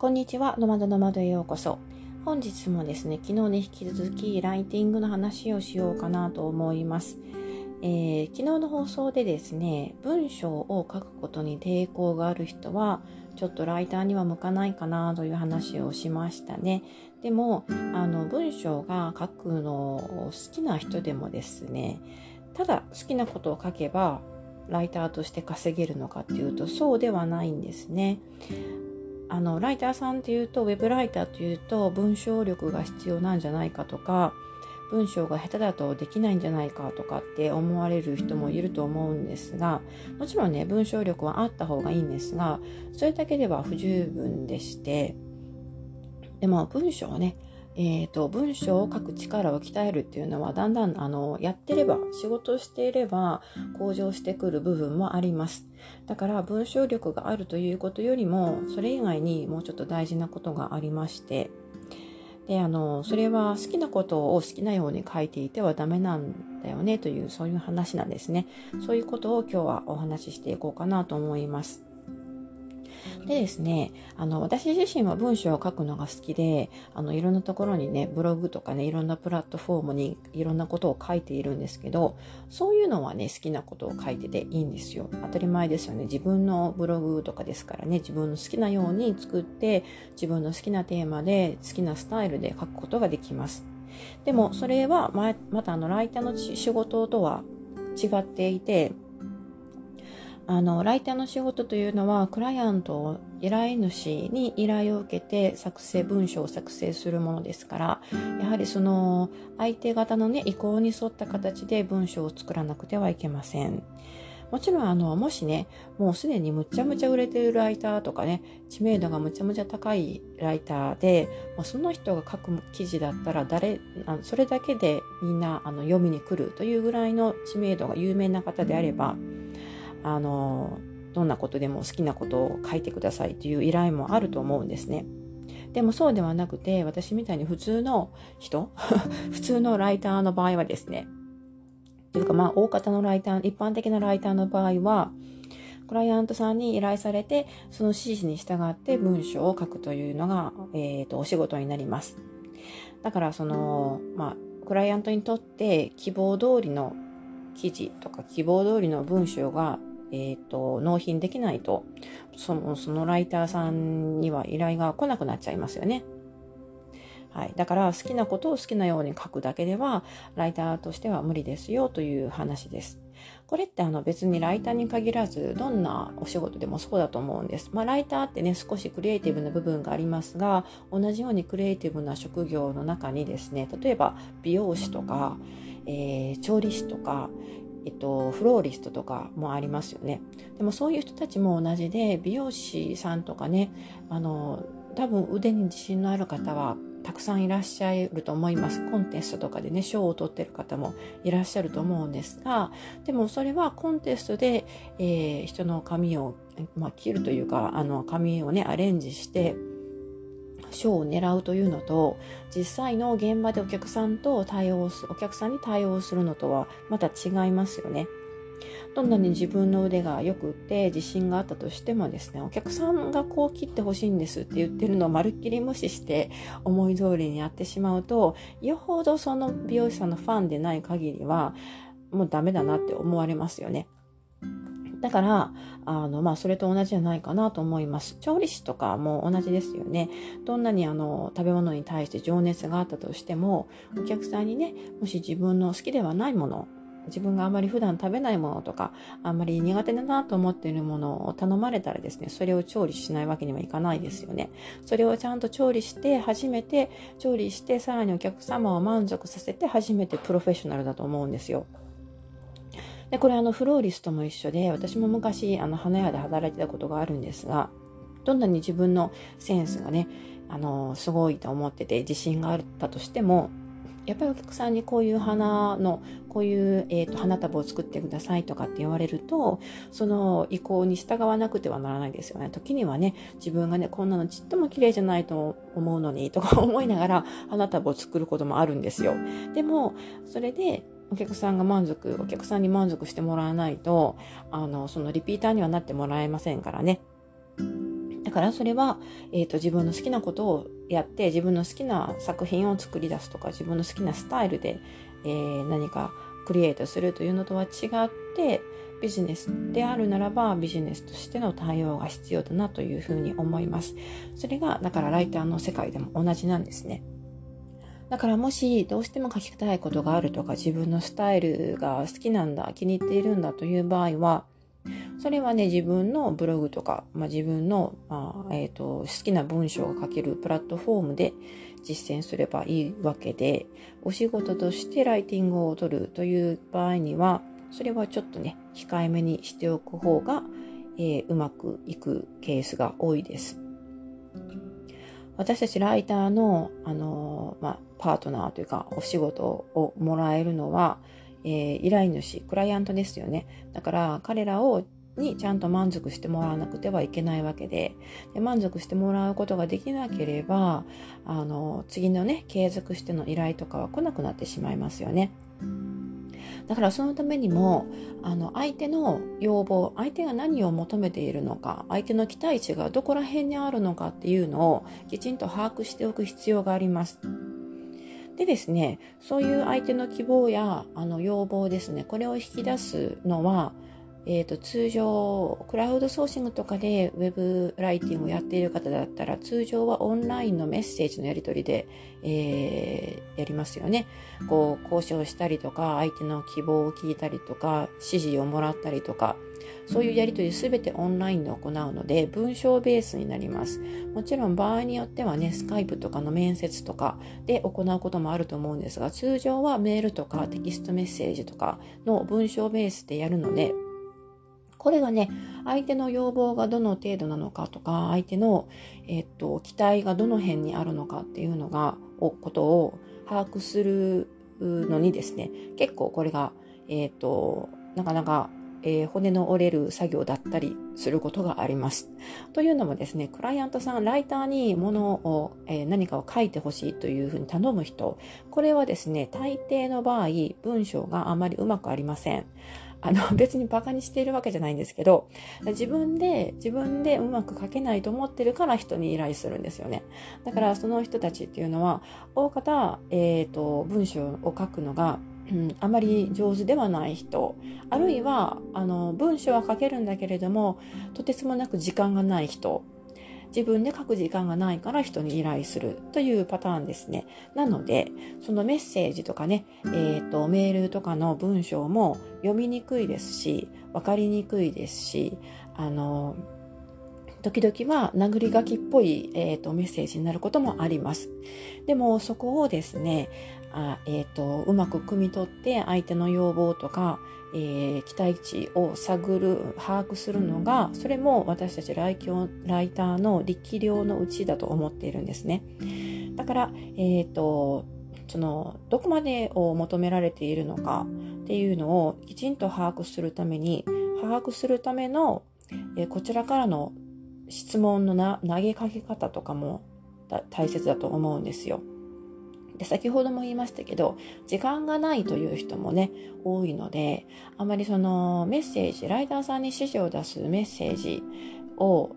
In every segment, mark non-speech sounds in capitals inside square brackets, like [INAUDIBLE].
こんにちは、ノマドノマドへようこそ。本日もですね、昨日に引き続きライティングの話をしようかなと思います。えー、昨日の放送でですね、文章を書くことに抵抗がある人は、ちょっとライターには向かないかなという話をしましたね。でも、あの、文章が書くのを好きな人でもですね、ただ好きなことを書けば、ライターとして稼げるのかっていうとそうではないんですね。あのライターさんっていうとウェブライターっていうと文章力が必要なんじゃないかとか文章が下手だとできないんじゃないかとかって思われる人もいると思うんですがもちろんね文章力はあった方がいいんですがそれだけでは不十分でしてでも文章をねえーと、文章を書く力を鍛えるっていうのはだんだんあのやってれば仕事していれば向上してくる部分もあります。だから文章力があるということよりもそれ以外にもうちょっと大事なことがありまして。であのそれは好きなことを好きなように書いていてはダメなんだよねというそういう話なんですね。そういうことを今日はお話ししていこうかなと思います。でですね、あの、私自身は文章を書くのが好きで、あの、いろんなところにね、ブログとかね、いろんなプラットフォームにいろんなことを書いているんですけど、そういうのはね、好きなことを書いてていいんですよ。当たり前ですよね。自分のブログとかですからね、自分の好きなように作って、自分の好きなテーマで、好きなスタイルで書くことができます。でも、それはま、またあの、ライターの仕事とは違っていて、あの、ライターの仕事というのは、クライアントを、依頼主に依頼を受けて作成、文章を作成するものですから、やはりその、相手方のね、意向に沿った形で文章を作らなくてはいけません。もちろん、あの、もしね、もうすでにむちゃむちゃ売れてるライターとかね、知名度がむちゃむちゃ高いライターで、まあ、その人が書く記事だったら、誰、あそれだけでみんなあの読みに来るというぐらいの知名度が有名な方であれば、あの、どんなことでも好きなことを書いてくださいという依頼もあると思うんですね。でもそうではなくて、私みたいに普通の人 [LAUGHS] 普通のライターの場合はですね、というかまあ大方のライター、一般的なライターの場合は、クライアントさんに依頼されて、その指示に従って文章を書くというのが、えっ、ー、と、お仕事になります。だからその、まあ、クライアントにとって希望通りの記事とか希望通りの文章がえっ、ー、と、納品できないと、その、そのライターさんには依頼が来なくなっちゃいますよね。はい。だから好きなことを好きなように書くだけでは、ライターとしては無理ですよという話です。これってあの別にライターに限らず、どんなお仕事でもそうだと思うんです。まあライターってね、少しクリエイティブな部分がありますが、同じようにクリエイティブな職業の中にですね、例えば美容師とか、えー、調理師とか、えっと、フローリストとかもありますよね。でもそういう人たちも同じで、美容師さんとかね、あの、多分腕に自信のある方はたくさんいらっしゃると思います。コンテストとかでね、賞を取ってる方もいらっしゃると思うんですが、でもそれはコンテストで、えー、人の髪を、まあ、切るというか、あの、髪をね、アレンジして、賞を狙うというのと実際の現場でお客さんと対応すお客さんに対応するのとはまた違いますよね。どんなに自分の腕が良くって自信があったとしてもですね、お客さんがこう切ってほしいんですって言ってるのをまるっきり無視して思い通りにやってしまうと、よほどその美容師さんのファンでない限りはもうダメだなって思われますよね。だから、あの、まあ、それと同じじゃないかなと思います。調理師とかも同じですよね。どんなにあの、食べ物に対して情熱があったとしても、お客さんにね、もし自分の好きではないもの、自分があまり普段食べないものとか、あんまり苦手だなと思っているものを頼まれたらですね、それを調理しないわけにはいかないですよね。それをちゃんと調理して、初めて、調理して、さらにお客様を満足させて、初めてプロフェッショナルだと思うんですよ。で、これあのフローリストも一緒で、私も昔あの花屋で働いてたことがあるんですが、どんなに自分のセンスがね、あの、すごいと思ってて自信があったとしても、やっぱりお客さんにこういう花の、こういう、えーと、花束を作ってくださいとかって言われると、その意向に従わなくてはならないですよね。時にはね、自分がね、こんなのちっとも綺麗じゃないと思うのにとか思いながら花束を作ることもあるんですよ。でも、それでお客さんが満足、お客さんに満足してもらわないと、あの、そのリピーターにはなってもらえませんからね。だからそれは、えーと、自分の好きなことをやって自分の好きな作品を作り出すとか自分の好きなスタイルで、えー、何かクリエイトするというのとは違ってビジネスであるならばビジネスとしての対応が必要だなというふうに思います。それがだからライターの世界でも同じなんですね。だからもしどうしても書きたいことがあるとか自分のスタイルが好きなんだ気に入っているんだという場合はそれはね、自分のブログとか、まあ、自分の、まあ、えっ、ー、と、好きな文章が書けるプラットフォームで実践すればいいわけで、お仕事としてライティングを取るという場合には、それはちょっとね、控えめにしておく方が、えー、うまくいくケースが多いです。私たちライターの、あの、まあ、パートナーというか、お仕事をもらえるのは、えー、依頼主、クライアントですよね。だから、彼らをにちゃんと満足してもらわなくてはいけないわけでで満足してもらうことができなければあの次のね継続しての依頼とかは来なくなってしまいますよね。だからそのためにもあの相手の要望相手が何を求めているのか相手の期待値がどこら辺にあるのかっていうのをきちんと把握しておく必要があります。でですねそういう相手の希望やあの要望ですねこれを引き出すのはえーと、通常クラウドソーシングとかでウェブライティングをやっている方だったら通常はオンラインのメッセージのやり取りで、えー、やりますよね。こう交渉したりとか相手の希望を聞いたりとか指示をもらったりとかそういうやり取りすべてオンラインで行うので文章ベースになります。もちろん場合によってはねスカイプとかの面接とかで行うこともあると思うんですが通常はメールとかテキストメッセージとかの文章ベースでやるのでこれがね、相手の要望がどの程度なのかとか、相手の、えっと、期待がどの辺にあるのかっていうのが、おことを把握するのにですね、結構これが、えっと、なかなか、えー、骨の折れる作業だったりすることがあります。というのもですね、クライアントさん、ライターにものを、えー、何かを書いてほしいというふうに頼む人、これはですね、大抵の場合、文章があまりうまくありません。あの、[LAUGHS] 別にバカにしているわけじゃないんですけど、自分で、自分でうまく書けないと思ってるから人に依頼するんですよね。だからその人たちっていうのは、大方、えっ、ー、と、文章を書くのが、うん、あまり上手ではない人、あるいは、あの、文章は書けるんだけれども、とてつもなく時間がない人、自分で書く時間がないから人に依頼するというパターンですね。なので、そのメッセージとかね、えっ、ー、と、メールとかの文章も読みにくいですし、わかりにくいですし、あの、時々は殴り書きっぽい、えーと、メッセージになることもあります。でもそこをですね、あえーとうまく汲み取って相手の要望とか、えー、期待値を探る、把握するのが、それも私たちライライターの力量のうちだと思っているんですね。だから、え、ー、と、その、どこまでを求められているのかっていうのをきちんと把握するために、把握するための、え、こちらからの質問のな投げかけ方とかも大切だと思うんですよ。で、先ほども言いましたけど、時間がないという人もね、多いので、あまりそのメッセージ、ライターさんに指示を出すメッセージを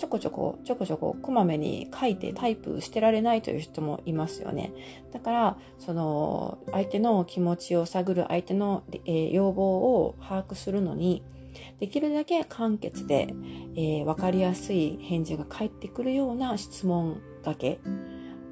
ちょこちょこ、ちょこちょこ、こまめに書いてタイプしてられないという人もいますよね。だから、その、相手の気持ちを探る、相手の、え、要望を把握するのに、できるだけ簡潔で、えー、分かりやすい返事が返ってくるような質問だけ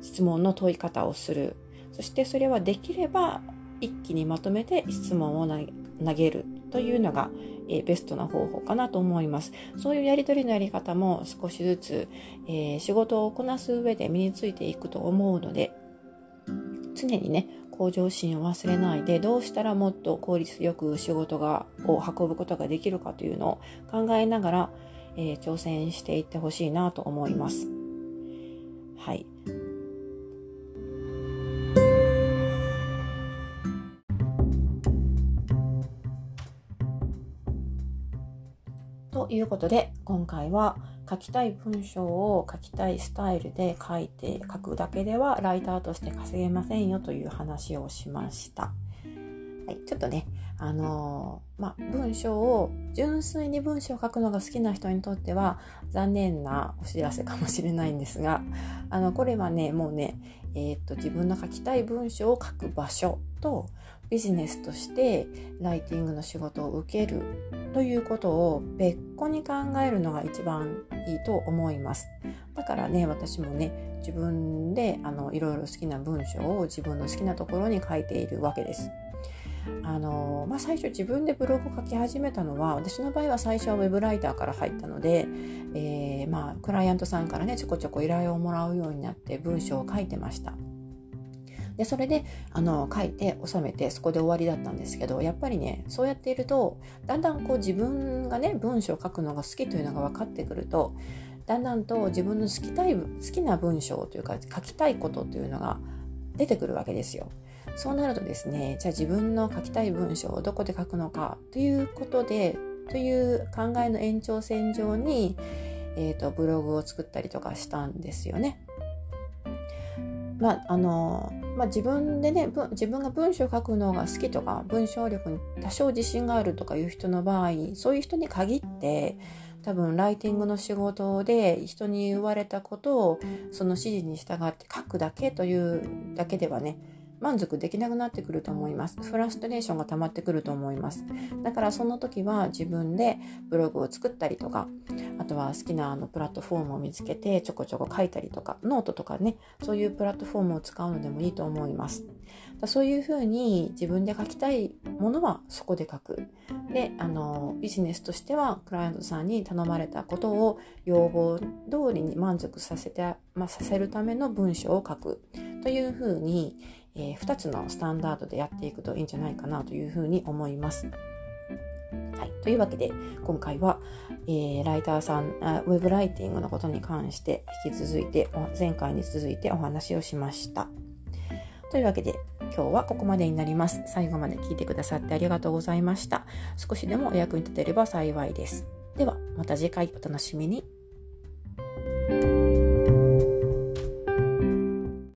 質問の問い方をする。そしてそれはできれば一気にまとめて質問を投げるというのが、えベストな方法かなと思います。そういうやりとりのやり方も少しずつ、えー、仕事をこなす上で身についていくと思うので、常にね、向上心を忘れないで、どうしたらもっと効率よく仕事が、を運ぶことができるかというのを考えながら、えー、挑戦していってほしいなと思います。はい。ということで、今回は書きたい文章を書きたいスタイルで書いて書くだけではライターとして稼げませんよという話をしました。はい、ちょっとね、あのまあ、文章を純粋に文章を書くのが好きな人にとっては残念なお知らせかもしれないんですがあのこれはねもうね、えー、っと自分の書きたい文章を書く場所とビジネスとしてライティングの仕事を受けるということを別個に考えるのが一番いいと思います。だからね、私もね、自分であのいろいろ好きな文章を自分の好きなところに書いているわけです。あのまあ、最初自分でブログを書き始めたのは私の場合は最初はウェブライターから入ったので、えー、まあ、クライアントさんからねちょこちょこ依頼をもらうようになって文章を書いてました。で、それで、あの、書いて収めて、そこで終わりだったんですけど、やっぱりね、そうやっていると、だんだんこう自分がね、文章を書くのが好きというのが分かってくると、だんだんと自分の好きたい、好きな文章というか、書きたいことというのが出てくるわけですよ。そうなるとですね、じゃあ自分の書きたい文章をどこで書くのかということで、という考えの延長線上に、え、ー、と、ブログを作ったりとかしたんですよね。まあ、あの、まあ、自分でね、自分が文章を書くのが好きとか、文章力に多少自信があるとかいう人の場合、そういう人に限って、多分ライティングの仕事で人に言われたことをその指示に従って書くだけというだけではね満足できなくなってくると思います。フラストレーションが溜まってくると思います。だからその時は自分でブログを作ったりとか、あとは好きなあのプラットフォームを見つけてちょこちょこ書いたりとか、ノートとかね、そういうプラットフォームを使うのでもいいと思います。そういうふうに自分で書きたいものはそこで書く。で、あの、ビジネスとしてはクライアントさんに頼まれたことを要望通りに満足させて、まあ、させるための文章を書くというふうに、えー、2つのスタンダードでやっていくといいんじゃないかなというふうに思います。はい。というわけで、今回は、えー、ライターさんあ、ウェブライティングのことに関して引き続いて、前回に続いてお話をしました。というわけで、今日はここまでになります。最後まで聞いてくださってありがとうございました。少しでもお役に立てれば幸いです。では、また次回お楽しみに。